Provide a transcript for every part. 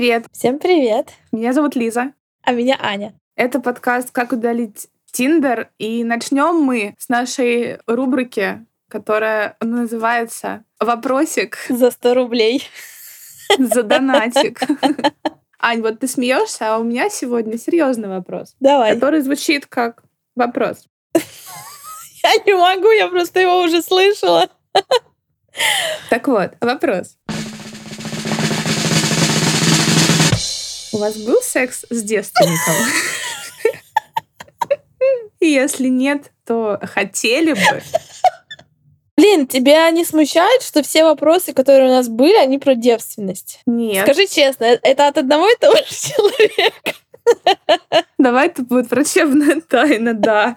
Всем привет! Всем привет! Меня зовут Лиза. А меня Аня. Это подкаст «Как удалить Тиндер». И начнем мы с нашей рубрики, которая называется «Вопросик». За 100 рублей. За донатик. Ань, вот ты смеешься, а у меня сегодня серьезный вопрос. Давай. Который звучит как вопрос. Я не могу, я просто его уже слышала. Так вот, вопрос. У вас был секс с девственником? Если нет, то хотели бы? Блин, тебя не смущает, что все вопросы, которые у нас были, они про девственность? Нет. Скажи честно, э, это от одного и того же человека? Давай это будет врачебная тайна, да.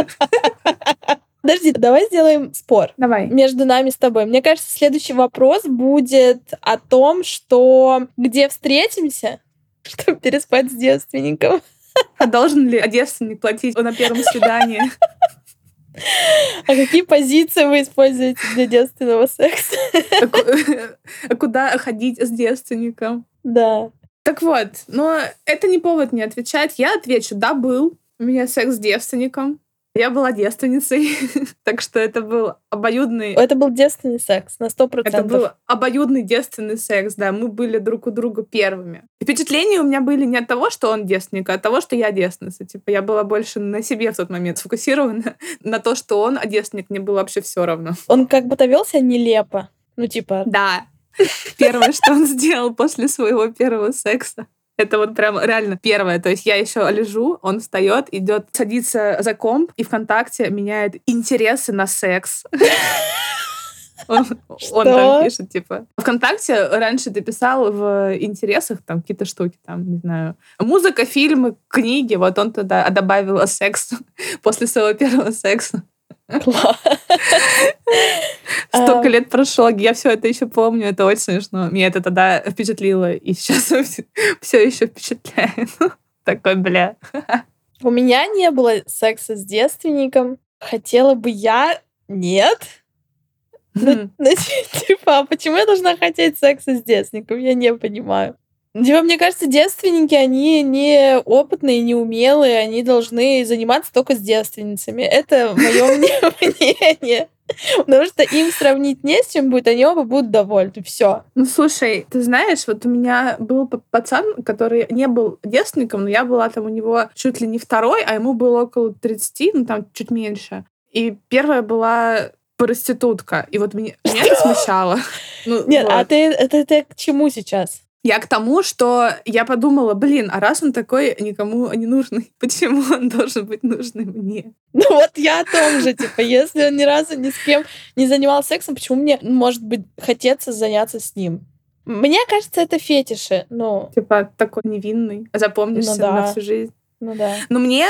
Подожди, давай сделаем спор. Давай. Между нами с тобой. Мне кажется, следующий вопрос будет о том, что где встретимся, чтобы переспать с девственником. А должен ли девственник платить на первом свидании? А какие позиции вы используете для девственного секса? А куда ходить с девственником? Да. Так вот, но это не повод не отвечать. Я отвечу, да, был. У меня секс с девственником. Я была девственницей, так что это был обоюдный... Это был девственный секс, на сто процентов. Это был обоюдный девственный секс, да. Мы были друг у друга первыми. И впечатления у меня были не от того, что он девственник, а от того, что я девственница. Типа я была больше на себе в тот момент сфокусирована. на то, что он, а девственник, мне было вообще все равно. Он как будто велся нелепо. Ну, типа... Да. Первое, что он сделал после своего первого секса. Это вот прям реально первое. То есть я еще лежу, он встает, идет, садится за комп и ВКонтакте меняет интересы на секс. Он, он там пишет, типа, ВКонтакте раньше ты писал в интересах там какие-то штуки, там, не знаю, музыка, фильмы, книги, вот он туда добавил секс после своего первого секса. Столько лет прошло, я все это еще помню, это очень смешно. Меня это тогда впечатлило, и сейчас все еще впечатляет. Такой, бля. У меня не было секса с девственником. Хотела бы я? Нет. Ну, ну, типа, а почему я должна хотеть секса с девственником? Я не понимаю. Типа, мне кажется, девственники, они не опытные, не умелые, они должны заниматься только с девственницами. Это мое мнение. Потому что им сравнить не с чем будет, они оба будут довольны. Все. Ну, слушай, ты знаешь, вот у меня был пацан, который не был девственником, но я была там у него чуть ли не второй, а ему было около 30, ну там чуть меньше. И первая была проститутка. И вот меня, меня это смущало. Ну, Нет, а вот. а ты это, это к чему сейчас? Я к тому, что я подумала, блин, а раз он такой никому не нужный, почему он должен быть нужный мне? Ну вот я о том же, типа, если он ни разу ни с кем не занимался сексом, почему мне, может быть, хотеться заняться с ним? Мне кажется, это фетиши, ну... Типа такой невинный, запомнишься ну, да. на всю жизнь. Ну да. Но мне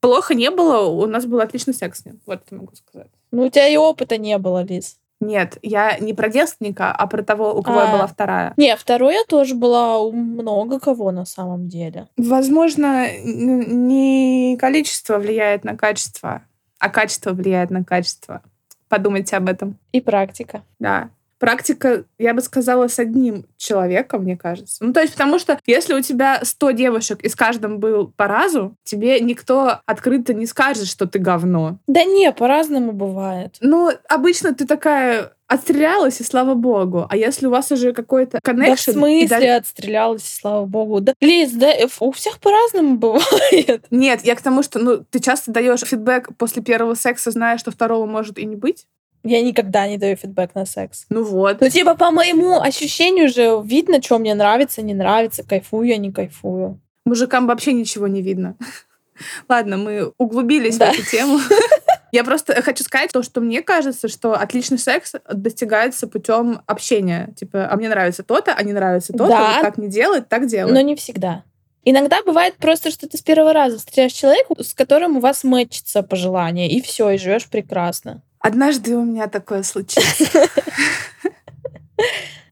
плохо не было, у нас был отличный секс с ним, вот это могу сказать. Ну у тебя и опыта не было, Лиз. Нет, я не про девственника, а про того, у кого а, я была вторая. Не, второй я тоже была у много кого на самом деле. Возможно, не количество влияет на качество, а качество влияет на качество. Подумайте об этом. И практика. Да практика, я бы сказала, с одним человеком, мне кажется. Ну, то есть, потому что если у тебя 100 девушек, и с каждым был по разу, тебе никто открыто не скажет, что ты говно. Да не, по-разному бывает. Ну, обычно ты такая отстрелялась, и слава богу. А если у вас уже какой-то коннекшн... Да в смысле даже... отстрелялась, и слава богу? Да, Лиз, да, у всех по-разному бывает. Нет, я к тому, что ну, ты часто даешь фидбэк после первого секса, зная, что второго может и не быть. Я никогда не даю фидбэк на секс. Ну вот. Ну, типа, по моему ощущению же видно, что мне нравится, не нравится, кайфую я, не кайфую. Мужикам вообще ничего не видно. Ладно, мы углубились да. в эту тему. Я просто хочу сказать то, что мне кажется, что отличный секс достигается путем общения. Типа, а мне нравится то-то, а не нравится то-то, да. вот так не делать, так делать. Но не всегда. Иногда бывает просто, что ты с первого раза встречаешь человека, с которым у вас мэчится пожелание, и все, и живешь прекрасно. Однажды у меня такое случилось.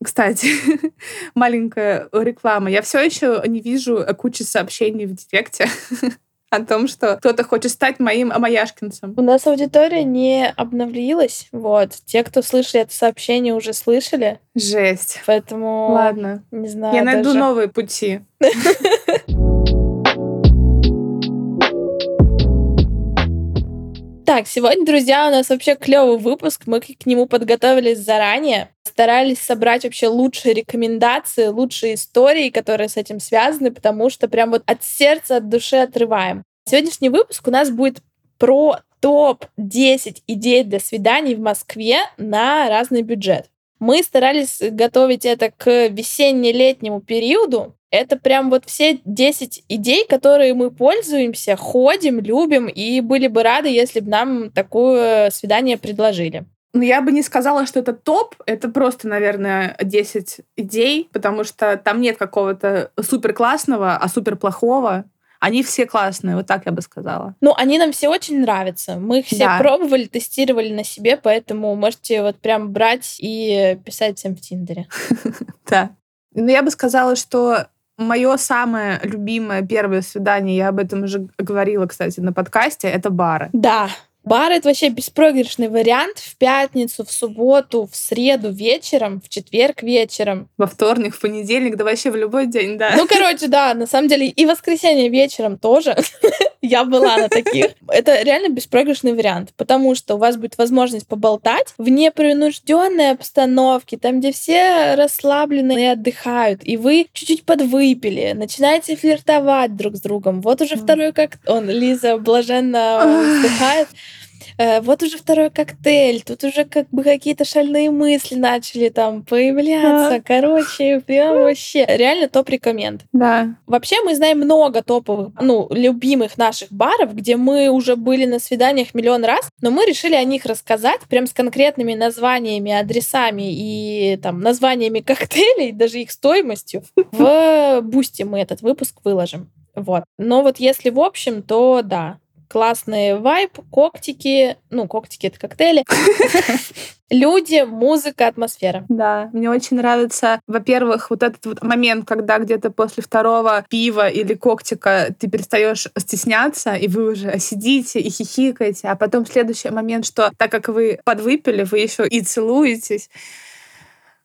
Кстати, маленькая реклама. Я все еще не вижу кучи сообщений в директе о том, что кто-то хочет стать моим амаяшкинцем. У нас аудитория не обновилась. Вот. Те, кто слышали это сообщение, уже слышали. Жесть. Поэтому... Ладно. Не знаю Я найду даже. новые пути. Так, сегодня, друзья, у нас вообще клевый выпуск. Мы к нему подготовились заранее. Старались собрать вообще лучшие рекомендации, лучшие истории, которые с этим связаны, потому что прям вот от сердца, от души отрываем. Сегодняшний выпуск у нас будет про топ-10 идей для свиданий в Москве на разный бюджет. Мы старались готовить это к весенне-летнему периоду. Это прям вот все 10 идей, которые мы пользуемся, ходим, любим, и были бы рады, если бы нам такое свидание предложили. Ну, я бы не сказала, что это топ. Это просто, наверное, 10 идей, потому что там нет какого-то супер классного, а супер плохого. Они все классные, вот так я бы сказала. Ну, они нам все очень нравятся. Мы их все Да. пробовали, тестировали на себе, поэтому можете вот прям брать и писать всем в Тиндере. Да. Ну, я бы сказала, что мое самое любимое первое свидание, я об этом уже говорила, кстати, на подкасте, это бары. Да, бар — это вообще беспроигрышный вариант в пятницу, в субботу, в среду вечером, в четверг вечером. Во вторник, в понедельник, да вообще в любой день, да. Ну, короче, да, на самом деле и воскресенье вечером тоже. Я была на таких. Это реально беспроигрышный вариант, потому что у вас будет возможность поболтать в непринужденной обстановке, там, где все расслаблены и отдыхают, и вы чуть-чуть подвыпили, начинаете флиртовать друг с другом. Вот уже второй как он, Лиза блаженно Ах. вздыхает. Э, Вот уже второй коктейль, тут уже как бы какие-то шальные мысли начали там появляться. Короче, прям вообще реально top recommend. Да. Вообще мы знаем много топовых, ну, любимых наших баров, где мы уже были на свиданиях миллион раз, но мы решили о них рассказать прям с конкретными названиями, адресами и там названиями коктейлей, даже их стоимостью. В Boosty мы этот выпуск выложим. Вот. Но вот если в общем, то да, классный вайб, коктики, ну, коктики — это коктейли, люди, музыка, атмосфера. Да, мне очень нравится, во-первых, вот этот вот момент, когда где-то после второго пива или коктика ты перестаешь стесняться, и вы уже сидите и хихикаете, а потом следующий момент, что так как вы подвыпили, вы еще и целуетесь.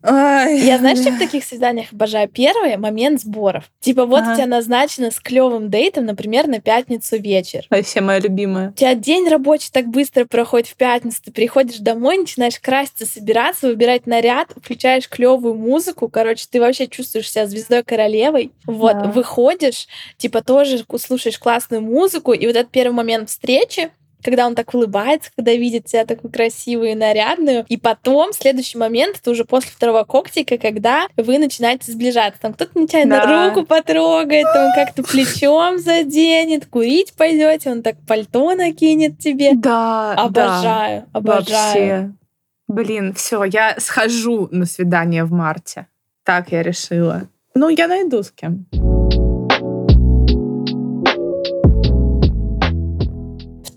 Ой, Я знаешь, что в таких свиданиях обожаю? Первый момент сборов. Типа вот Ага. у тебя назначено с клевым дейтом, например, на пятницу вечер. Вообще моя любимая. У тебя день рабочий так быстро проходит в пятницу, ты приходишь домой, начинаешь краситься, собираться, выбирать наряд, включаешь клевую музыку, короче, ты вообще чувствуешь себя звездой королевой. Вот, Да. выходишь, типа тоже слушаешь классную музыку, и вот этот первый момент встречи, когда он так улыбается, когда видит тебя такую красивую и нарядную. И потом, следующий момент, это уже после второго коктика, когда вы начинаете сближаться. Там кто-то тебя Да. руку потрогает, там как-то плечом заденет, курить пойдете, он так пальто накинет тебе. Да, да. Обожаю, обожаю. Вообще. Блин, все, я схожу на свидание в марте. Так я решила. Ну, я найду с кем.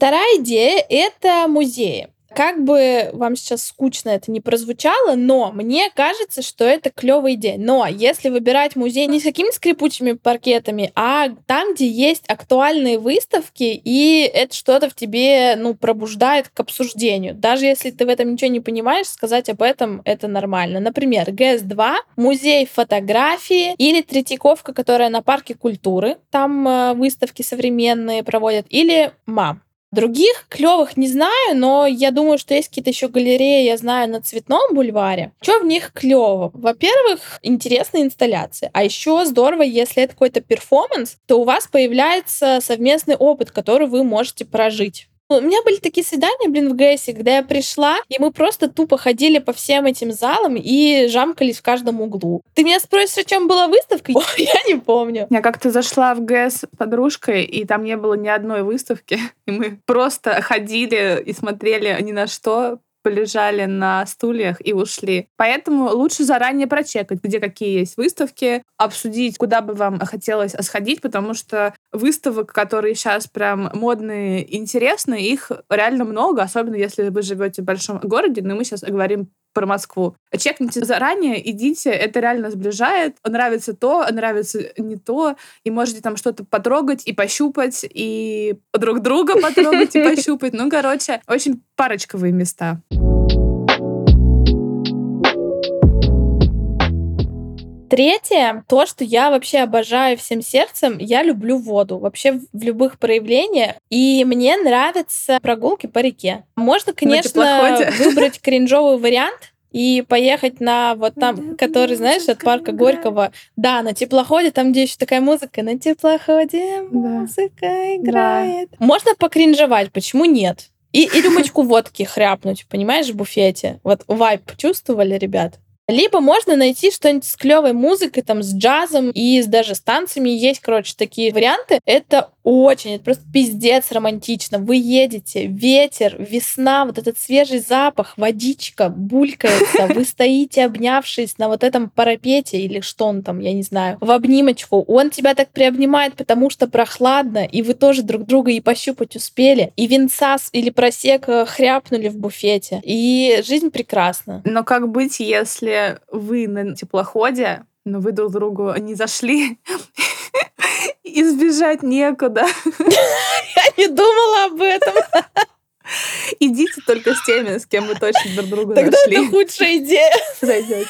Вторая идея — это музеи. Как бы вам сейчас скучно это не прозвучало, но мне кажется, что это клевая идея. Но если выбирать музей не с какими-то скрипучими паркетами, а там, где есть актуальные выставки, и это что-то в тебе, ну, пробуждает к обсуждению. Даже если ты в этом ничего не понимаешь, сказать об этом это нормально. Например, ГС-2, музей фотографии или Третьяковка, которая на парке культуры, там э, выставки современные проводят, или МАМ. Других клевых не знаю, но я думаю, что есть какие-то еще галереи, я знаю, на Цветном бульваре. Что в них клево? Во-первых, интересные инсталляции. А еще здорово, если это какой-то перформанс, то у вас появляется совместный опыт, который вы можете прожить. У меня были такие свидания, блин, в ГЭСе, когда я пришла, и мы просто тупо ходили по всем этим залам и жамкались в каждом углу. Ты меня спросишь, о чем была выставка? Ой, Я не помню. Я как-то зашла в ГЭС с подружкой, и там не было ни одной выставки. И мы просто ходили и смотрели ни на что, полежали на стульях и ушли. Поэтому лучше заранее прочекать, где какие есть выставки, обсудить, куда бы вам хотелось сходить, потому что выставок, которые сейчас прям модные, интересные, их реально много, особенно если вы живете в большом городе, но мы сейчас говорим про Москву. Чекните заранее, идите, это реально сближает. Нравится то, нравится не то, и можете там что-то потрогать и пощупать, и друг друга потрогать и пощупать. Ну, короче, очень парочковые места. Третье, то, что я вообще обожаю всем сердцем, я люблю воду. Вообще в любых проявлениях. И мне нравятся прогулки по реке. Можно, конечно, выбрать кринжовый вариант, и поехать на вот там, который, знаешь, от парка Горького. Да, на теплоходе, там, где еще такая музыка. На теплоходе музыка играет. Да. Можно покринжевать, почему нет? И, и рюмочку водки хряпнуть, понимаешь, в буфете. Вот вайп чувствовали, ребят? Либо можно найти что-нибудь с клевой музыкой, там, с джазом и с даже с танцами. Есть, короче, такие варианты. Это очень, это просто пиздец романтично. Вы едете, ветер, весна, вот этот свежий запах, водичка булькается, вы стоите, обнявшись на вот этом парапете или что он там, я не знаю, в обнимочку. Он тебя так приобнимает, потому что прохладно, и вы тоже друг друга и пощупать успели, и винца или просек хряпнули в буфете. И жизнь прекрасна. Но как быть, если вы на теплоходе, но вы друг другу не зашли, избежать некуда. Я не думала об этом. Идите только с теми, с кем вы точно друг друга Тогда нашли. это худшая идея. Зайдет.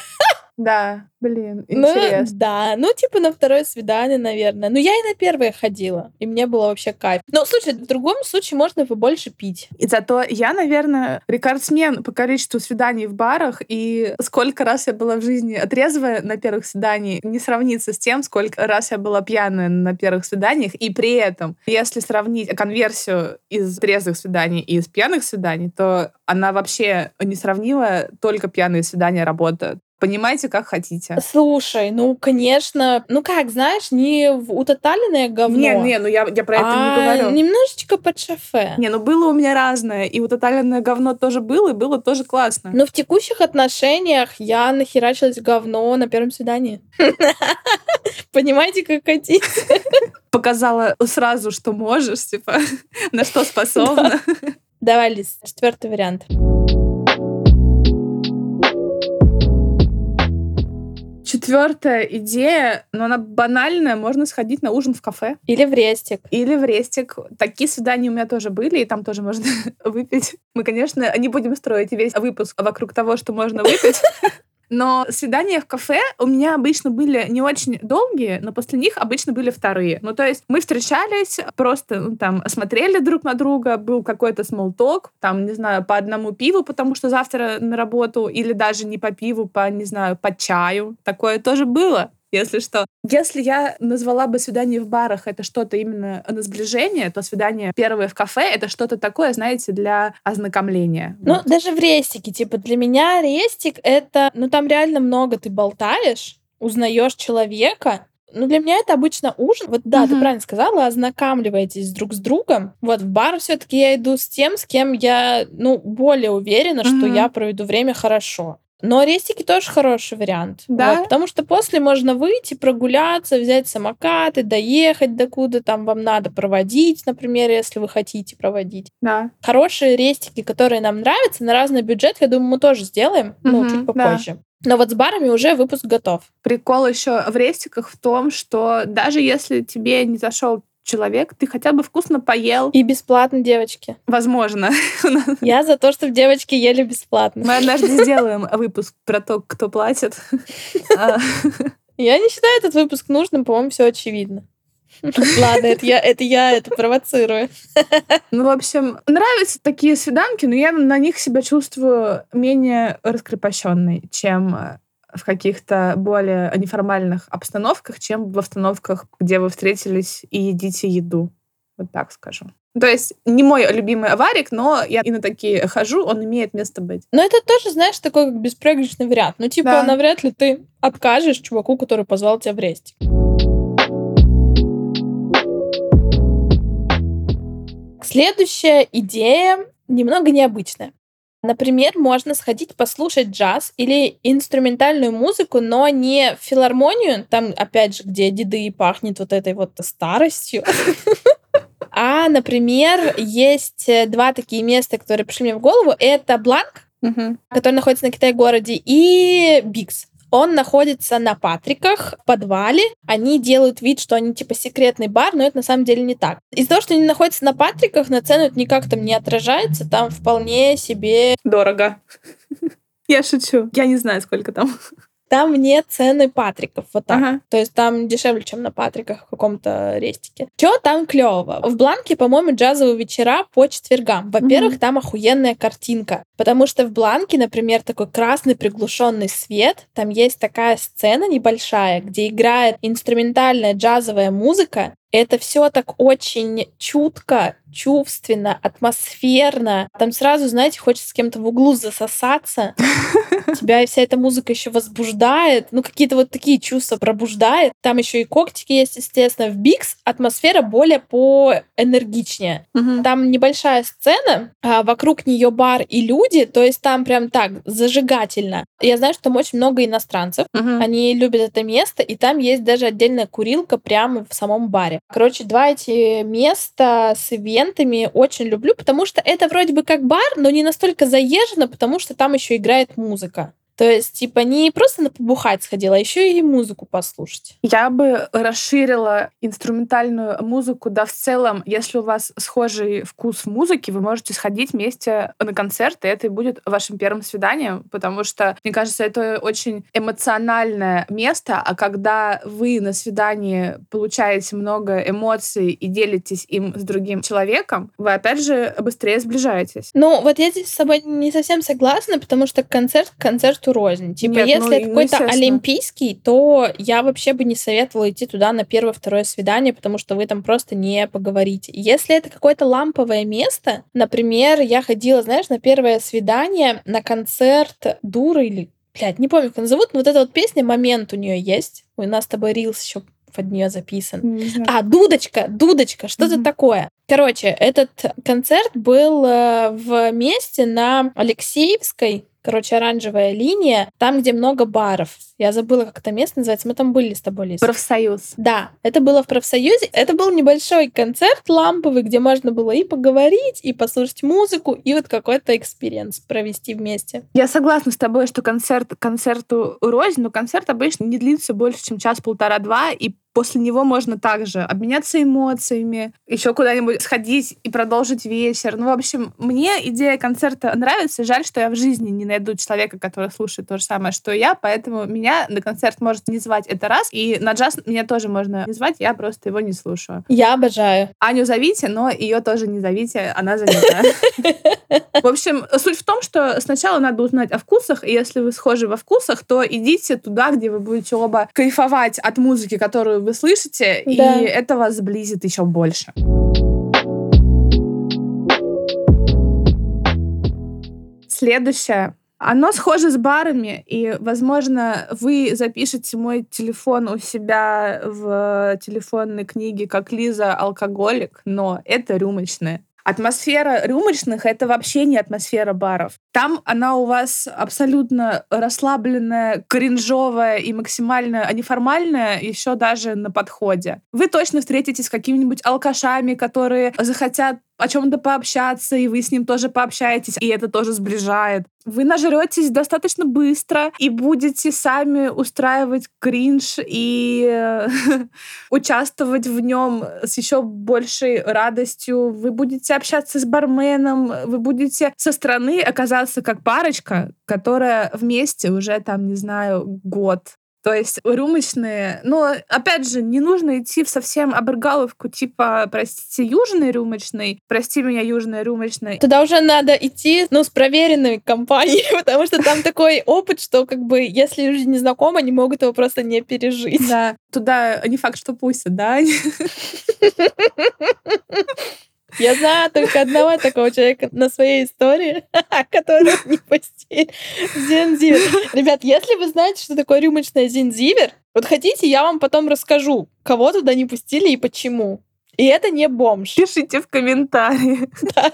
Да, блин, ну, интересно. Ну, да, ну типа на второе свидание, наверное. Ну я и на первое ходила, и мне было вообще кайф. Но слушай, в другом случае можно побольше пить. И зато я, наверное, рекордсмен по количеству свиданий в барах, и сколько раз я была в жизни отрезвая на первых свиданиях, не сравнится с тем, сколько раз я была пьяная на первых свиданиях, и при этом, если сравнить конверсию из трезвых свиданий и из пьяных свиданий, то она вообще несравнимо, только пьяные свидания работают. Понимаете, как хотите. Слушай, ну, конечно, ну как, знаешь, не в утоталенное говно. Не, не, ну я, я про это а не говорю. немножечко под шофе. Не, ну было у меня разное. И утоталенное говно тоже было, и было тоже классно. Но в текущих отношениях я нахерачилась говно на первом свидании. Понимаете, как хотите. Показала сразу, что можешь, типа, на что способна. Давай, Лиз, четвертый вариант. Четвертая идея, но она банальная, можно сходить на ужин в кафе. Или в рестик. Или в рестик. Такие свидания у меня тоже были, и там тоже можно выпить. Мы, конечно, не будем строить весь выпуск вокруг того, что можно выпить. Но свидания в кафе у меня обычно были не очень долгие, но после них обычно были вторые. Ну, то есть мы встречались, просто ну, там смотрели друг на друга, был какой-то смолток, там, не знаю, по одному пиву, потому что завтра на работу, или даже не по пиву, по, не знаю, по чаю. Такое тоже было если что. Если я назвала бы свидание в барах это что-то именно на сближение, то свидание первое в кафе это что-то такое, знаете, для ознакомления. Ну, вот. даже в рестике, типа, для меня рестик это, ну, там реально много ты болтаешь, узнаешь человека, ну, для меня это обычно ужин. Вот да, uh-huh. ты правильно сказала, ознакомливаетесь друг с другом. Вот в бар все-таки я иду с тем, с кем я, ну, более уверена, uh-huh. что я проведу время хорошо. Но рестики тоже хороший вариант. Да. Вот, потому что после можно выйти, прогуляться, взять самокаты, доехать докуда там вам надо проводить, например, если вы хотите проводить. Да. Хорошие рестики, которые нам нравятся, на разный бюджет, я думаю, мы тоже сделаем, угу, ну, чуть попозже. Да. Но вот с барами уже выпуск готов. Прикол еще в рестиках в том, что даже если тебе не зашел человек, ты хотя бы вкусно поел. И бесплатно, девочки. Возможно. Я за то, чтобы девочки ели бесплатно. Мы однажды сделаем выпуск про то, кто платит. А. Я не считаю этот выпуск нужным, по-моему, все очевидно. Ладно, это я, это я это провоцирую. Ну, в общем, нравятся такие свиданки, но я на них себя чувствую менее раскрепощенной, чем в каких-то более неформальных обстановках, чем в обстановках, где вы встретились и едите еду. Вот так скажу. То есть не мой любимый аварик, но я и на такие хожу, он имеет место быть. Но это тоже, знаешь, такой как беспроигрышный вариант. Ну, типа, да. навряд ли ты откажешь чуваку, который позвал тебя в рестик. Следующая идея немного необычная. Например, можно сходить послушать джаз или инструментальную музыку, но не в филармонию, там, опять же, где деды пахнет вот этой вот старостью, а, например, есть два такие места, которые пришли мне в голову. Это Бланк, который находится на Китай-городе, и Бикс. Он находится на Патриках, в подвале. Они делают вид, что они типа секретный бар, но это на самом деле не так. Из-за того, что они находятся на Патриках, на цену это никак там не отражается. Там вполне себе... Дорого. Я шучу. Я не знаю, сколько там. Там нет цены Патриков, вот так. Ага. То есть там дешевле, чем на Патриках в каком-то рестике. Что там клево? В Бланке, по-моему, джазовые вечера по четвергам. Во-первых, угу. там охуенная картинка. Потому что в Бланке, например, такой красный приглушенный свет. Там есть такая сцена небольшая, где играет инструментальная джазовая музыка. Это все так очень чутко, чувственно, атмосферно. Там сразу, знаете, хочется с кем-то в углу засосаться. Тебя вся эта музыка еще возбуждает. Ну, какие-то вот такие чувства пробуждает. Там еще и когтики есть, естественно. В Бикс атмосфера более поэнергичнее. Угу. Там небольшая сцена, а вокруг нее бар и люди. То есть там прям так зажигательно. Я знаю, что там очень много иностранцев. Угу. Они любят это место. И там есть даже отдельная курилка прямо в самом баре. Короче, два эти места с ивентами очень люблю, потому что это вроде бы как бар, но не настолько заезжено, потому что там еще играет музыка. То есть, типа, не просто на побухать сходила, а еще и музыку послушать. Я бы расширила инструментальную музыку, да, в целом, если у вас схожий вкус в музыке, вы можете сходить вместе на концерт, и это и будет вашим первым свиданием, потому что, мне кажется, это очень эмоциональное место, а когда вы на свидании получаете много эмоций и делитесь им с другим человеком, вы, опять же, быстрее сближаетесь. Ну, вот я здесь с собой не совсем согласна, потому что концерт к концерту рознь. Типа, Нет, если ну, это какой-то олимпийский, то я вообще бы не советовала идти туда на первое-второе свидание, потому что вы там просто не поговорите. Если это какое-то ламповое место, например, я ходила, знаешь, на первое свидание на концерт Дуры или Блядь, не помню, как она зовут, но вот эта вот песня «Момент» у нее есть. У нас с тобой рилс еще под нее записан. А, дудочка, дудочка, что-то mm-hmm. такое. Короче, этот концерт был э, в месте на Алексеевской, короче, оранжевая линия, там, где много баров. Я забыла, как это место называется. Мы там были с тобой, Лиз. Профсоюз. Да, это было в профсоюзе. Это был небольшой концерт ламповый, где можно было и поговорить, и послушать музыку, и вот какой-то experience провести вместе. Я согласна с тобой, что концерт концерту рознь, но концерт обычно не длится больше, чем час, полтора-два, и После него можно также обменяться эмоциями, еще куда-нибудь сходить и продолжить вечер. Ну, в общем, мне идея концерта нравится. Жаль, что я в жизни не найду человека, который слушает то же самое, что я, поэтому меня на концерт может не звать это раз, и на джаз меня тоже можно не звать, я просто его не слушаю. Я обожаю. Аню зовите, но ее тоже не зовите, она занята. В общем, суть в том, что сначала надо узнать о вкусах, и если вы схожи во вкусах, то идите туда, где вы будете оба кайфовать от музыки, которую вы слышите, да. и это вас сблизит еще больше. Следующее. Оно схоже с барами, и, возможно, вы запишете мой телефон у себя в телефонной книге как Лиза алкоголик, но это рюмочное. Атмосфера рюмочных — это вообще не атмосфера баров. Там она у вас абсолютно расслабленная, кринжовая и максимально неформальная, еще даже на подходе. Вы точно встретитесь с какими-нибудь алкашами, которые захотят о чем-то пообщаться, и вы с ним тоже пообщаетесь, и это тоже сближает. Вы нажретесь достаточно быстро и будете сами устраивать кринж и участвовать в нем с еще большей радостью. Вы будете общаться с барменом, вы будете со стороны оказаться как парочка, которая вместе уже там, не знаю, год. То есть рюмочные, но опять же, не нужно идти в совсем обергаловку, типа, простите, южный рюмочный, прости меня, южный рюмочный. Туда уже надо идти, ну, с проверенной компанией, потому что там такой опыт, что как бы, если люди не знакомы, они могут его просто не пережить. Да, туда не факт, что пустят, да? Я знаю только одного такого человека на своей истории, который не пустили. Зензивер. Ребят, если вы знаете, что такое рюмочная зензивер, вот хотите, я вам потом расскажу, кого туда не пустили и почему. И это не бомж. Пишите в комментарии. Да.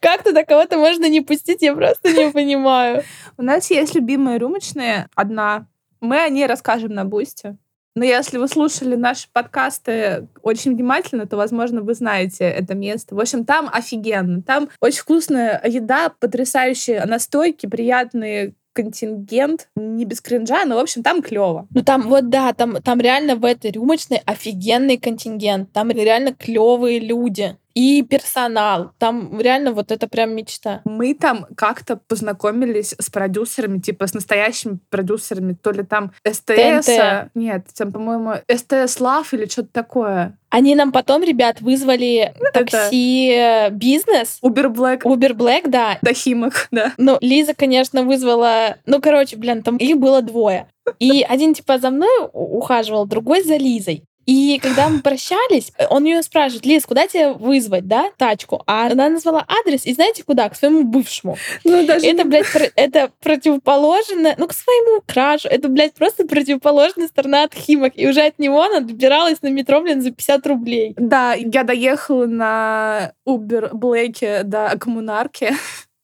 Как туда кого-то можно не пустить, я просто не понимаю. У нас есть любимые рюмочные. Одна. Мы о ней расскажем на Бусте. Но если вы слушали наши подкасты очень внимательно, то, возможно, вы знаете это место. В общем, там офигенно. Там очень вкусная еда, потрясающие настойки, приятные контингент, не без кринжа, но, в общем, там клево. Ну там вот да, там, там реально в этой рюмочной офигенный контингент. Там реально клевые люди и персонал. Там реально вот это прям мечта. Мы там как-то познакомились с продюсерами, типа с настоящими продюсерами, то ли там СТС, нет, там, по-моему, СТС Лав или что-то такое. Они нам потом, ребят, вызвали такси э, бизнес. Uber Black. Uber Black, да. Дохимок, да. Ну, Лиза, конечно, вызвала... Ну, короче, блин, там их было двое. И один, типа, за мной ухаживал, другой за Лизой. И когда мы прощались, он ее спрашивает, Лиз, куда тебе вызвать, да, тачку? А она назвала адрес, и знаете куда? К своему бывшему. Ну, даже Это, блядь, про- это противоположное, ну, к своему крашу. Это, блядь, просто противоположная сторона от Химок. И уже от него она добиралась на метро, блин, за 50 рублей. Да, я доехала на Uber Блэке до коммунарки.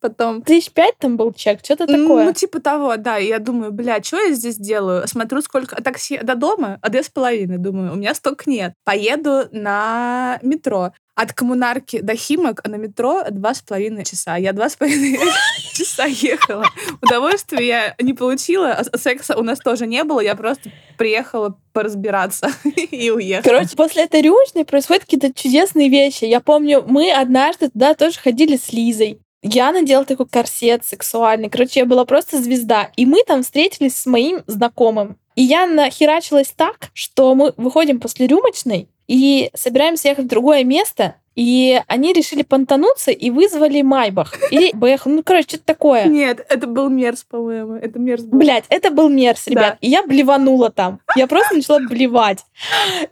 Потом Тысяч пять там был чек, что-то такое. Ну, типа того, да. И я думаю, бля, что я здесь делаю? Смотрю, сколько такси до дома, а две с половиной. Думаю, у меня столько нет. Поеду на метро. От коммунарки до Химок, а на метро два с половиной часа. Я два с половиной часа ехала. Удовольствия я не получила, а секса у нас тоже не было. Я просто приехала поразбираться и уехала. Короче, после этой рюмочной происходят какие-то чудесные вещи. Я помню, мы однажды туда тоже ходили с Лизой. Я надела такой корсет сексуальный. Короче, я была просто звезда. И мы там встретились с моим знакомым. И я нахерачилась так, что мы выходим после рюмочной и собираемся ехать в другое место. И они решили понтануться и вызвали Майбах. Или Бэх, ну, короче, что-то такое. Нет, это был Мерс, по-моему. Это Мерс был. Блять, это был мерз, ребят. Да. И я блеванула там. Я просто начала блевать.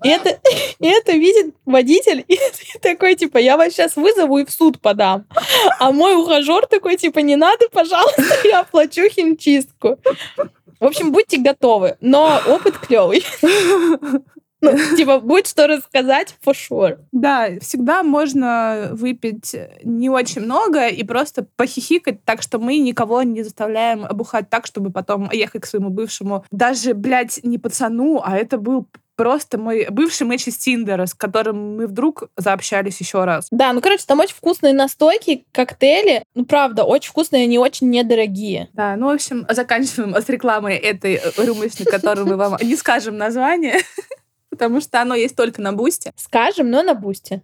И это, и это видит водитель, и такой, типа, я вас сейчас вызову и в суд подам. А мой ухажер такой, типа, не надо, пожалуйста, я оплачу химчистку. В общем, будьте готовы, но опыт клевый. Ну, типа, будет что рассказать, for sure. Да, всегда можно выпить не очень много и просто похихикать, так что мы никого не заставляем обухать так, чтобы потом ехать к своему бывшему. Даже, блядь, не пацану, а это был просто мой бывший матч из Тиндера, с которым мы вдруг заобщались еще раз. Да, ну, короче, там очень вкусные настойки, коктейли. Ну, правда, очень вкусные, они очень недорогие. Да, ну, в общем, заканчиваем с рекламой этой рюмочной, которую мы вам не скажем название, потому что оно есть только на бусте. Скажем, но на бусте.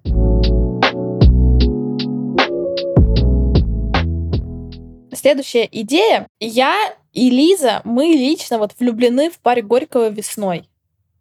Следующая идея. Я и Лиза, мы лично вот влюблены в паре Горького весной.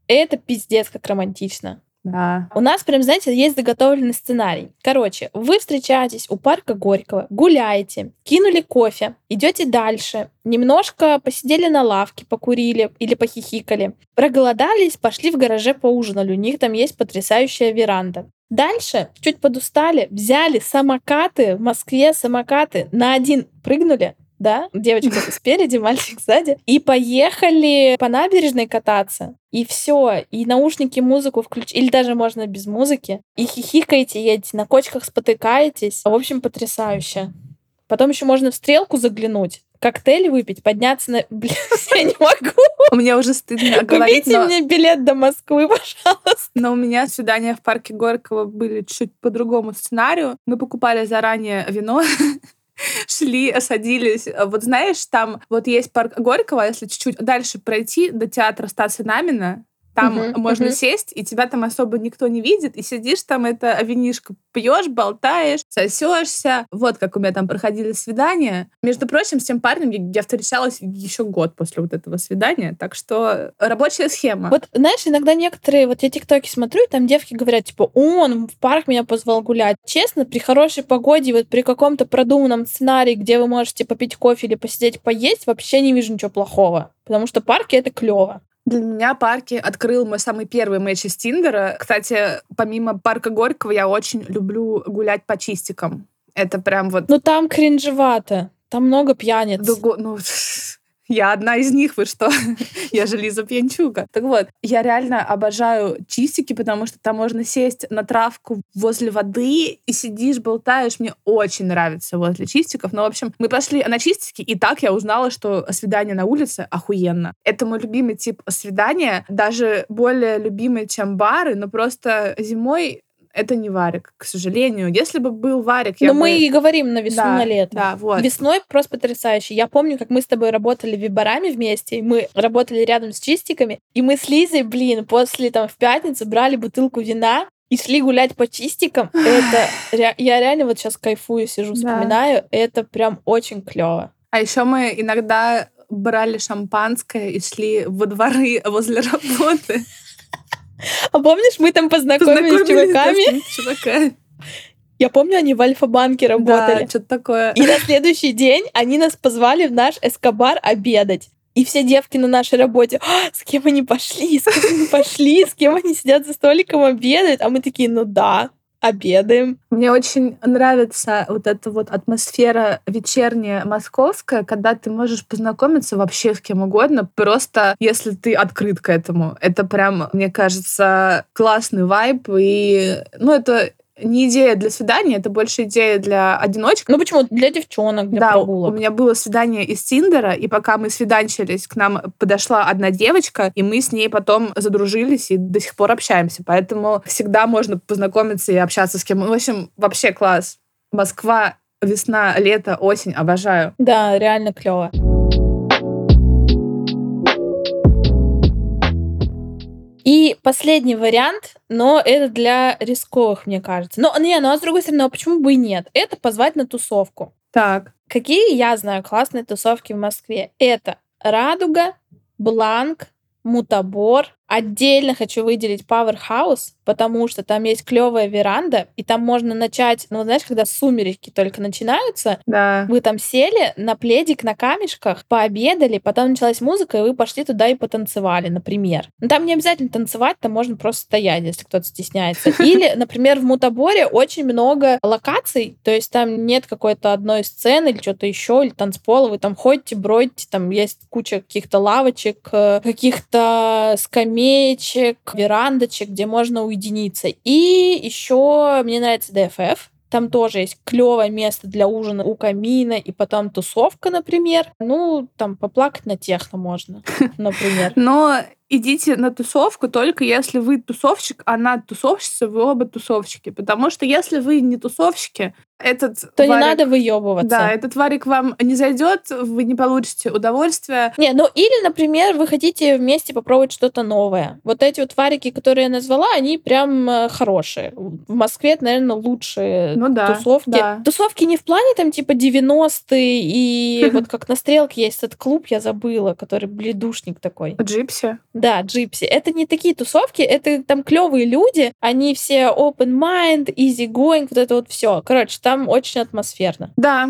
Это пиздец как романтично. Да. У нас прям, знаете, есть заготовленный сценарий. Короче, вы встречаетесь у парка Горького, гуляете, кинули кофе, идете дальше, немножко посидели на лавке, покурили или похихикали, проголодались, пошли в гараже поужинали, у них там есть потрясающая веранда. Дальше чуть подустали, взяли самокаты в Москве, самокаты на один прыгнули, да, девочка спереди, мальчик сзади, и поехали по набережной кататься. И все, и наушники музыку включить, или даже можно без музыки, и хихикаете, едете, на кочках спотыкаетесь. В общем, потрясающе. Потом еще можно в стрелку заглянуть, коктейль выпить, подняться на... Блин, я не могу. Мне уже стыдно говорить, Купите но... мне билет до Москвы, пожалуйста. Но у меня свидания в парке Горького были чуть по другому сценарию. Мы покупали заранее вино, шли, садились. Вот знаешь, там вот есть парк Горького, а если чуть-чуть дальше пройти до театра Стаса Намина, там Мгм, можно мгм. сесть, и тебя там особо никто не видит, и сидишь там, это винишко пьешь, болтаешь, сосешься. Вот как у меня там проходили свидания. Между прочим, с тем парнем я, я встречалась еще год после вот этого свидания, так что рабочая схема. Вот, знаешь, иногда некоторые, вот я тиктоки смотрю, и там девки говорят, типа, он в парк меня позвал гулять. Честно, при хорошей погоде, вот при каком-то продуманном сценарии, где вы можете попить кофе или посидеть поесть, вообще не вижу ничего плохого. Потому что парки — это клево. Для меня парки открыл мой самый первый матч из Тиндера. Кстати, помимо парка Горького, я очень люблю гулять по чистикам. Это прям вот... Но там кринжевато. Там много пьяниц. дуго- Ну, Я одна из них, вы что? я же Лиза Пьянчука. Так вот, я реально обожаю чистики, потому что там можно сесть на травку возле воды и сидишь, болтаешь. Мне очень нравится возле чистиков. Но, в общем, мы пошли на чистики, и так я узнала, что свидание на улице охуенно. Это мой любимый тип свидания, даже более любимый, чем бары, но просто зимой это не варик, к сожалению. Если бы был варик, я Но бы... мы и говорим на весну, да, на лето. Да, вот. Весной просто потрясающе. Я помню, как мы с тобой работали виборами вместе, мы работали рядом с чистиками, и мы с Лизой, блин, после там в пятницу брали бутылку вина, и шли гулять по чистикам. Это я реально вот сейчас кайфую, сижу, вспоминаю. Да. Это прям очень клево. А еще мы иногда брали шампанское и шли во дворы возле работы. А помнишь, мы там познакомились, с чуваками? С чуваками. Я помню, они в Альфа-банке работали. Да, что-то такое. И на следующий день они нас позвали в наш эскобар обедать. И все девки на нашей работе, а, с кем они пошли, с кем они пошли, с кем они сидят за столиком, обедают. А мы такие, ну да, обедаем. Мне очень нравится вот эта вот атмосфера вечерняя московская, когда ты можешь познакомиться вообще с кем угодно, просто если ты открыт к этому. Это прям, мне кажется, классный вайб, и, ну, это не идея для свидания, это больше идея для одиночек. Ну почему? Для девчонок, для да, прогулок. у меня было свидание из Тиндера, и пока мы свиданчились, к нам подошла одна девочка, и мы с ней потом задружились и до сих пор общаемся. Поэтому всегда можно познакомиться и общаться с кем. В общем, вообще класс. Москва, весна, лето, осень, обожаю. Да, реально клево. И последний вариант, но это для рисковых, мне кажется. Но не, ну а с другой стороны, а почему бы и нет? Это позвать на тусовку. Так. Какие я знаю классные тусовки в Москве? Это Радуга, Бланк, Мутабор, Отдельно хочу выделить Powerhouse, потому что там есть клевая веранда, и там можно начать, ну, знаешь, когда сумерки только начинаются, да. вы там сели на пледик на камешках, пообедали, потом началась музыка, и вы пошли туда и потанцевали, например. Но там не обязательно танцевать, там можно просто стоять, если кто-то стесняется. Или, например, в Мутаборе очень много локаций, то есть там нет какой-то одной сцены или что-то еще, или танцпола, вы там ходите, бродите, там есть куча каких-то лавочек, э, каких-то скамей, скамеечек, верандочек, где можно уединиться. И еще мне нравится ДФФ. Там тоже есть клевое место для ужина у камина, и потом тусовка, например. Ну, там поплакать на техно можно, например. Но идите на тусовку только если вы тусовщик, а она тусовщица, вы оба тусовщики. Потому что если вы не тусовщики, этот то варик, не надо выебываться. Да, этот варик вам не зайдет, вы не получите удовольствия. Не, ну или, например, вы хотите вместе попробовать что-то новое. Вот эти вот варики, которые я назвала, они прям э, хорошие. В Москве это, наверное, лучшие ну, да, тусовки. Да. Тусовки не в плане там типа 90-е и вот как на Стрелке есть этот клуб, я забыла, который бледушник такой. Джипси. Да, джипси. Это не такие тусовки, это там клевые люди, они все open mind, easy going, вот это вот все. Короче, там очень атмосферно. Да.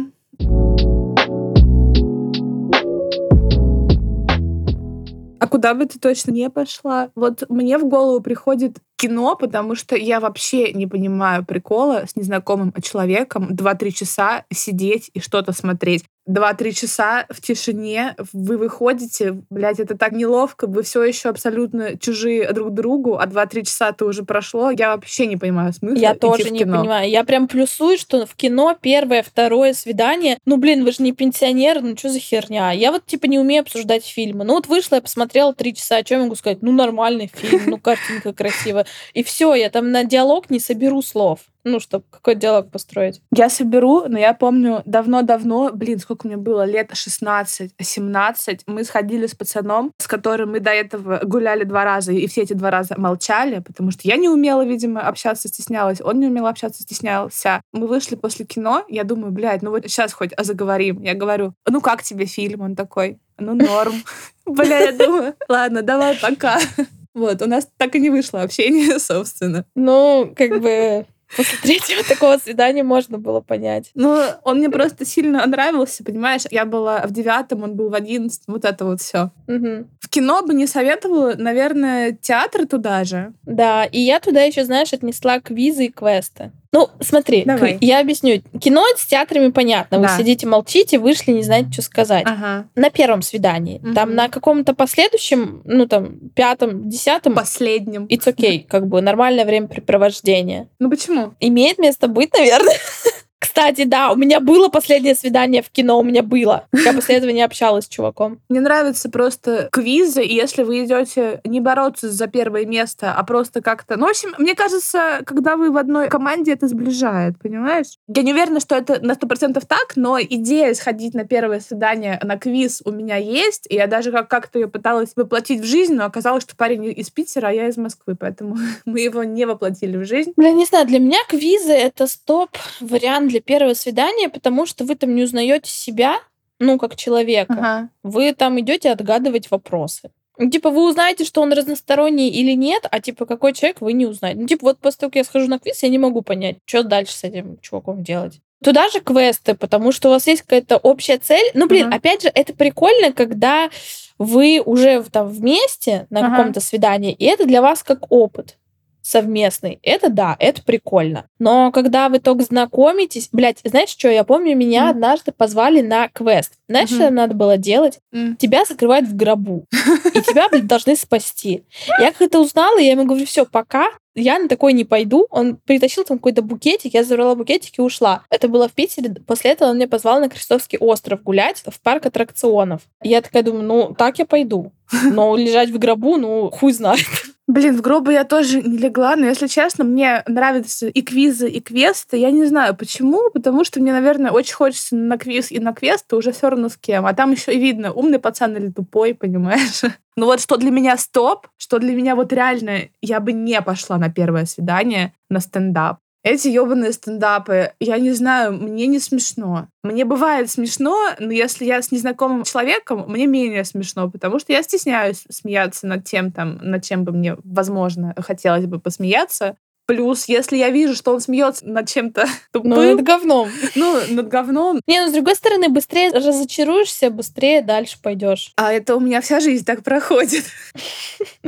А куда бы ты точно не пошла? Вот мне в голову приходит кино, потому что я вообще не понимаю прикола с незнакомым человеком 2-3 часа сидеть и что-то смотреть два-три часа в тишине, вы выходите, блядь, это так неловко, вы все еще абсолютно чужие друг другу, а два-три часа то уже прошло, я вообще не понимаю смысла Я тоже не понимаю. Я прям плюсую, что в кино первое, второе свидание, ну, блин, вы же не пенсионер, ну, что за херня? Я вот, типа, не умею обсуждать фильмы. Ну, вот вышла, я посмотрела три часа, что я могу сказать? Ну, нормальный фильм, ну, картинка красивая. И все, я там на диалог не соберу слов ну, чтобы какой диалог построить. Я соберу, но я помню давно-давно, блин, сколько мне было, лет 16-17, мы сходили с пацаном, с которым мы до этого гуляли два раза, и все эти два раза молчали, потому что я не умела, видимо, общаться, стеснялась, он не умел общаться, стеснялся. Мы вышли после кино, я думаю, блядь, ну вот сейчас хоть заговорим. Я говорю, ну как тебе фильм? Он такой, ну норм. Бля, я думаю, ладно, давай, пока. Вот, у нас так и не вышло общение, собственно. Ну, как бы После третьего такого свидания можно было понять. Ну, он мне просто сильно нравился, понимаешь? Я была в девятом, он был в одиннадцатом, вот это вот все. Угу. В кино бы не советовала, наверное, театр туда же. Да, и я туда еще, знаешь, отнесла квизы и квесты. Ну, смотри, Давай. я объясню. Кино с театрами понятно. Вы Да. сидите, молчите, вышли, не знаете, что сказать. Ага. На первом свидании. Там Мгм. на каком-то последующем, ну там, пятом, десятом, Последним. it's okay, как бы нормальное времяпрепровождение. Ну почему? Имеет место быть, наверное. Кстати, да, у меня было последнее свидание в кино, у меня было. Я после этого не общалась с чуваком. Мне нравятся просто квизы, и если вы идете не бороться за первое место, а просто как-то... Ну, в общем, мне кажется, когда вы в одной команде, это сближает, понимаешь? Я не уверена, что это на сто процентов так, но идея сходить на первое свидание на квиз у меня есть, и я даже как- как-то ее пыталась воплотить в жизнь, но оказалось, что парень из Питера, а я из Москвы, поэтому мы его не воплотили в жизнь. Бля, не знаю, для меня квизы — это стоп-вариант для первого свидания, потому что вы там не узнаете себя, ну, как человека. Ага. Вы там идете отгадывать вопросы. Ну, Типа, вы узнаете, что он разносторонний или нет, а типа, какой человек, вы не узнаете. Ну, типа, вот после того, как я схожу на квиз, я не могу понять, что дальше с этим чуваком делать. Туда же квесты, потому что у вас есть какая-то общая цель. Ну, блин, Ага. опять же, это прикольно, когда вы уже там вместе на Ага. каком-то свидании, и это для вас как опыт совместный. Это да, это прикольно. Но когда вы только знакомитесь... Блядь, знаешь что, я помню, меня Мгм. однажды позвали на квест. Знаешь, Мгм. что надо было делать? М. тебя закрывают в гробу, и тебя, блин, должны спасти. Я как это узнала, я ему говорю, все, пока, я на такой не пойду. Он притащил там какой-то букетик, я забрала букетик и ушла. Это было в Питере. После этого он меня позвал на Крестовский остров гулять в парк аттракционов. Я такая думаю, ну, так я пойду. Но лежать в гробу, ну, хуй знает. Блин, в гробу я тоже не легла, но, если честно, мне нравятся и квизы, и квесты. Я не знаю, почему, потому что мне, наверное, очень хочется на квиз и на квесты уже все равно с кем. А там еще и видно, умный пацан или тупой, понимаешь? Ну вот что для меня стоп, что для меня вот реально я бы не пошла на первое свидание на стендап. Эти ебаные стендапы, я не знаю, мне не смешно. Мне бывает смешно, но если я с незнакомым человеком, мне менее смешно, потому что я стесняюсь смеяться над тем, там, над чем бы мне, возможно, хотелось бы посмеяться. Плюс, если я вижу, что он смеется над чем-то тупым, Ну, это говном. ну, над говном, Не, ну, с другой стороны, быстрее разочаруешься, быстрее дальше пойдешь. а это у меня вся жизнь так проходит.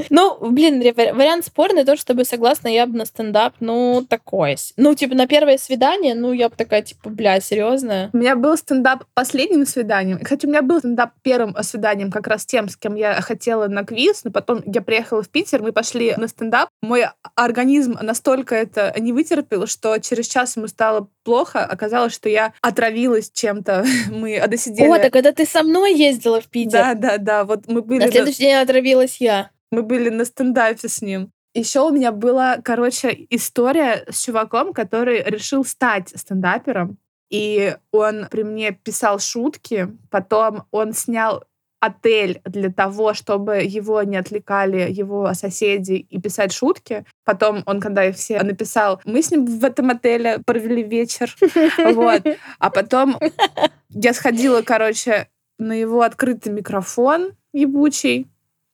Ну, блин, вариант спорный, тоже с тобой согласна, я бы на стендап, ну, такое. Ну, типа, на первое свидание, ну, я бы такая, типа, бля, серьезно. У меня был стендап последним свиданием. Кстати, у меня был стендап первым свиданием как раз тем, с кем я хотела на квиз, но потом я приехала в Питер, мы пошли на стендап. Мой организм настолько это не вытерпел, что через час ему стало плохо. Оказалось, что я отравилась чем-то. Мы досидели. О, так это ты со мной ездила в Питер. Да, да, да. Вот мы были, на, следующий день отравилась я. мы были на стендапе с ним. Еще у меня была, короче, история с чуваком, который решил стать стендапером. И он при мне писал шутки. Потом он снял отель для того, чтобы его не отвлекали его соседи и писать шутки. Потом он, когда их все написал, мы с ним в этом отеле провели вечер. Вот. А потом я сходила, короче, на его открытый микрофон ебучий.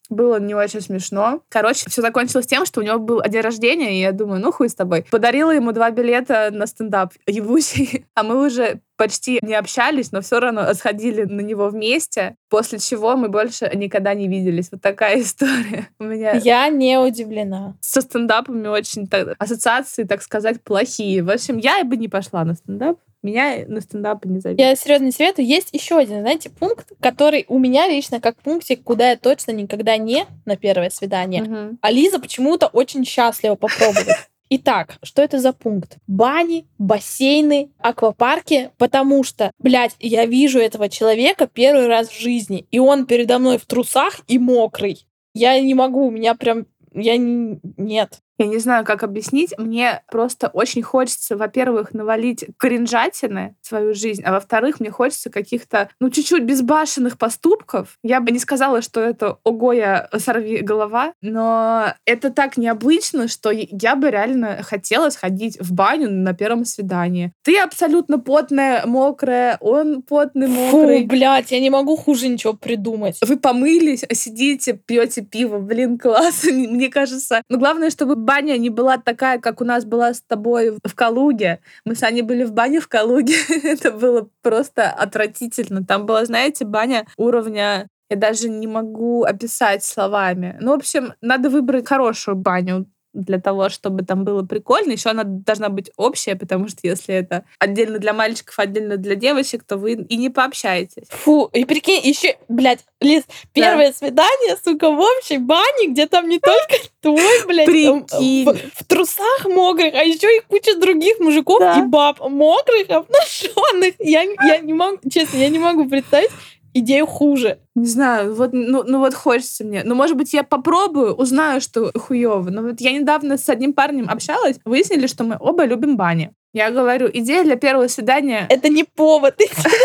Было не очень смешно. Короче, все закончилось тем, что у него был день рождения, и я думаю, ну хуй с тобой. Подарила ему два билета на стендап ебучий, а мы уже почти не общались, но все равно сходили на него вместе, после чего мы больше никогда не виделись. Вот такая история. У меня Я не удивлена. со стендапами очень так- ассоциации, так сказать, плохие. В общем, я бы не пошла на стендап. Меня на стендап не зовут. Я серьезно не советую. Есть еще один, знаете, пункт, который у меня лично как пунктик, куда я точно никогда не на первое свидание. Мгм. А Лиза почему-то очень счастлива попробовать. Итак, что это за пункт? Бани, бассейны, аквапарки, потому что, блядь, я вижу этого человека первый раз в жизни, и он передо мной в трусах и мокрый. Я не могу, у меня прям, я не... нет. Я не знаю, как объяснить. Мне просто очень хочется, во-первых, навалить кринжатины в свою жизнь, а во-вторых, мне хочется каких-то, ну, чуть-чуть безбашенных поступков. Я бы не сказала, что это ого, я сорви голова, но это так необычно, что я бы реально хотела сходить в баню на первом свидании. Ты абсолютно потная, мокрая, он потный, мокрый. Фу, блядь, я не могу хуже ничего придумать. Вы помылись, сидите, пьете пиво, блин, класс. Мне кажется, но главное, чтобы баня не была такая, как у нас была с тобой в Калуге. Мы с Аней были в бане в Калуге. Это было просто отвратительно. Там была, знаете, баня уровня я даже не могу описать словами. Ну, в общем, надо выбрать хорошую баню. Для того, чтобы там было прикольно. Еще она должна быть общая, потому что если это отдельно для мальчиков, отдельно для девочек, то вы и не пообщаетесь. Фу, и прикинь, еще, блядь, Лиз, первое да. свидание, сука, в общей бане, где там не только твой, блядь, прикинь. В, в трусах мокрых, а еще и куча других мужиков да. и баб мокрых, обнаженных. Я, я не могу, честно, я не могу представить, идею хуже. Не знаю, вот, ну, ну вот хочется мне. Ну, может быть, я попробую, узнаю, что хуево. Но вот я недавно с одним парнем общалась, выяснили, что мы оба любим бани. Я говорю, идея для первого свидания... Это не повод идти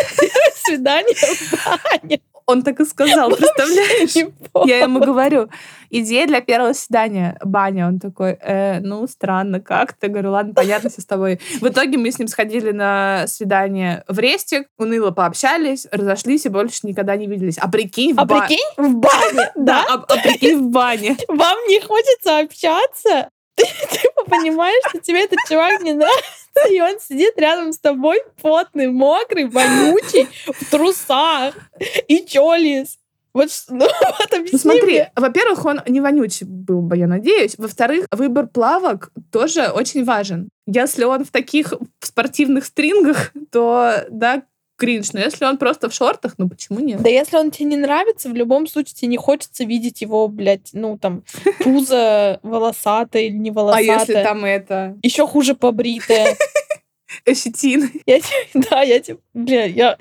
свидание в бане. Он так и сказал, представляешь? Я ему говорю, идея для первого свидания, баня. Он такой, э, ну, странно как-то. Говорю, ладно, понятно, все с тобой. В итоге мы с ним сходили на свидание в Рестик, уныло пообщались, разошлись и больше никогда не виделись. А прикинь, в, а ба... прикинь? в бане, да? А, а прикинь, в бане. Вам не хочется общаться? Ты, ты понимаешь, что тебе этот чувак не нравится? И он сидит рядом с тобой, потный, мокрый, вонючий, в трусах. И чё, Лиз? Вот, ну, вот объясни ну, смотри, мне. во-первых, он не вонючий был бы, я надеюсь. Во-вторых, выбор плавок тоже очень важен. Если он в таких спортивных стрингах, то, да, кринж. Но если он просто в шортах, ну почему нет? Да если он тебе не нравится, в любом случае тебе не хочется видеть его, блядь, ну там, пузо волосатое или не волосатое. А если там это... Еще хуже побритое. Щетина. Я, да, я типа, бля, я...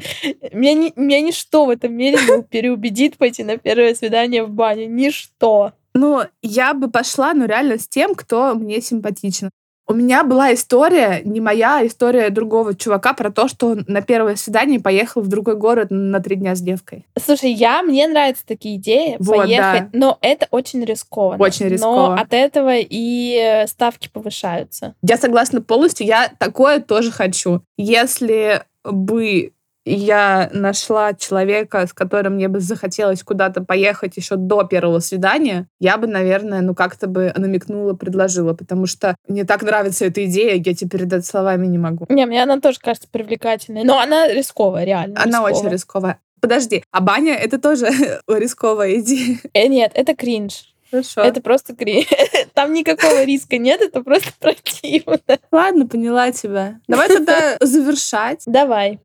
Меня, меня ничто в этом мире не переубедит пойти на первое свидание в баню. Ничто. Ну, я бы пошла, ну, реально с тем, кто мне симпатичен. У меня была история, не моя, а история другого чувака про то, что он на первое свидание поехал в другой город на три дня с девкой. Слушай, я, мне нравятся такие идеи, вот, поехать, да. но это очень рискованно. Очень рискованно. Но от этого и ставки повышаются. Я согласна полностью, я такое тоже хочу. Если бы я нашла человека, с которым мне бы захотелось куда-то поехать еще до первого свидания, я бы, наверное, ну как-то бы намекнула, предложила, потому что мне так нравится эта идея, я тебе передать словами не могу. Не, мне она тоже кажется привлекательной, но она рисковая, реально. Она рисковая. очень рисковая. Подожди, а баня — это тоже рисковая идея? Э, нет, это кринж. Хорошо. Это просто кринж. Там никакого риска нет, это просто противно. Ладно, поняла тебя. Давай тогда завершать. Давай.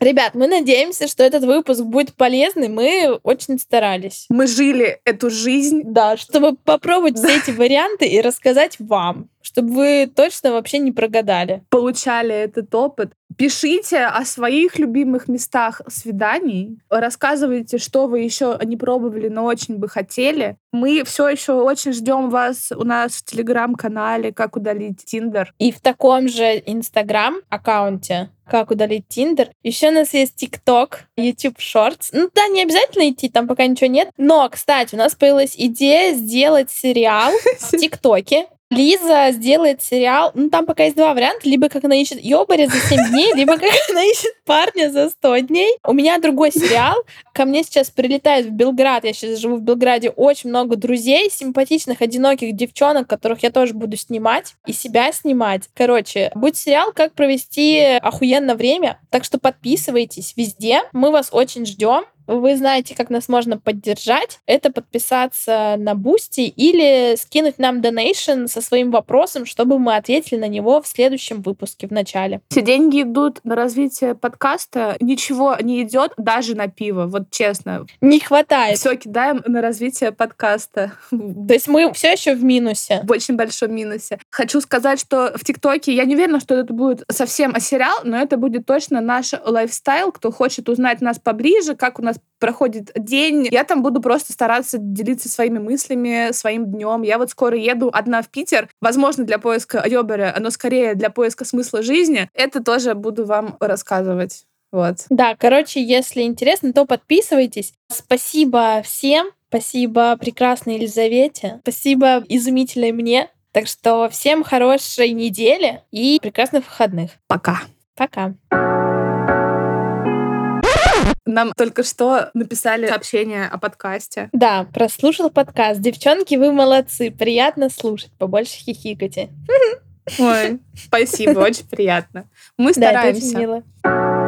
Ребят, мы надеемся, что этот выпуск будет полезный. Мы очень старались. Мы жили эту жизнь. Да, чтобы попробовать все эти варианты и рассказать вам, чтобы вы точно вообще не прогадали. Получали этот опыт. Пишите о своих любимых местах свиданий. Рассказывайте, что вы еще не пробовали, но очень бы хотели. Мы все еще очень ждем вас у нас в телеграм-канале «Как удалить Тиндер». И в таком же инстаграм-аккаунте как удалить Тиндер. Еще у нас есть ТикТок, YouTube Shorts. Ну да, не обязательно идти, там пока ничего нет. Но, кстати, у нас появилась идея сделать сериал в ТикТоке. Лиза сделает сериал, ну там пока есть два варианта, либо как она ищет Йобаря за 7 дней, либо как она ищет парня за 100 дней. У меня другой сериал, ко мне сейчас прилетает в Белград, я сейчас живу в Белграде, очень много друзей, симпатичных, одиноких девчонок, которых я тоже буду снимать, и себя снимать. Короче, будет сериал «Как провести охуенно время», так что подписывайтесь везде, мы вас очень ждем. Вы знаете, как нас можно поддержать. Это подписаться на Boosty или скинуть нам donation со своим вопросом, чтобы мы ответили на него в следующем выпуске в начале. Все деньги идут на развитие подкаста. Ничего не идет даже на пиво, вот честно. Не хватает. Все кидаем на развитие подкаста. То есть мы все еще в минусе. В очень большом минусе. Хочу сказать, что в ТикТоке я не уверена, что это будет совсем сериал, но это будет точно наш lifestyle. Кто хочет узнать нас поближе, как у нас проходит день. Я там буду просто стараться делиться своими мыслями, своим днем. Я вот скоро еду одна в Питер. Возможно, для поиска ёбаря, но скорее для поиска смысла жизни. Это тоже буду вам рассказывать. Вот. Да, короче, если интересно, то подписывайтесь. Спасибо всем. Спасибо прекрасной Елизавете. Спасибо изумительной мне. Так что всем хорошей недели и прекрасных выходных. Пока. Пока. Нам только что написали сообщение о подкасте. Да, прослушал подкаст. Девчонки, вы молодцы. Приятно слушать. Побольше хихикайте. Ой, спасибо, очень приятно. Мы стараемся. Да, это очень мило.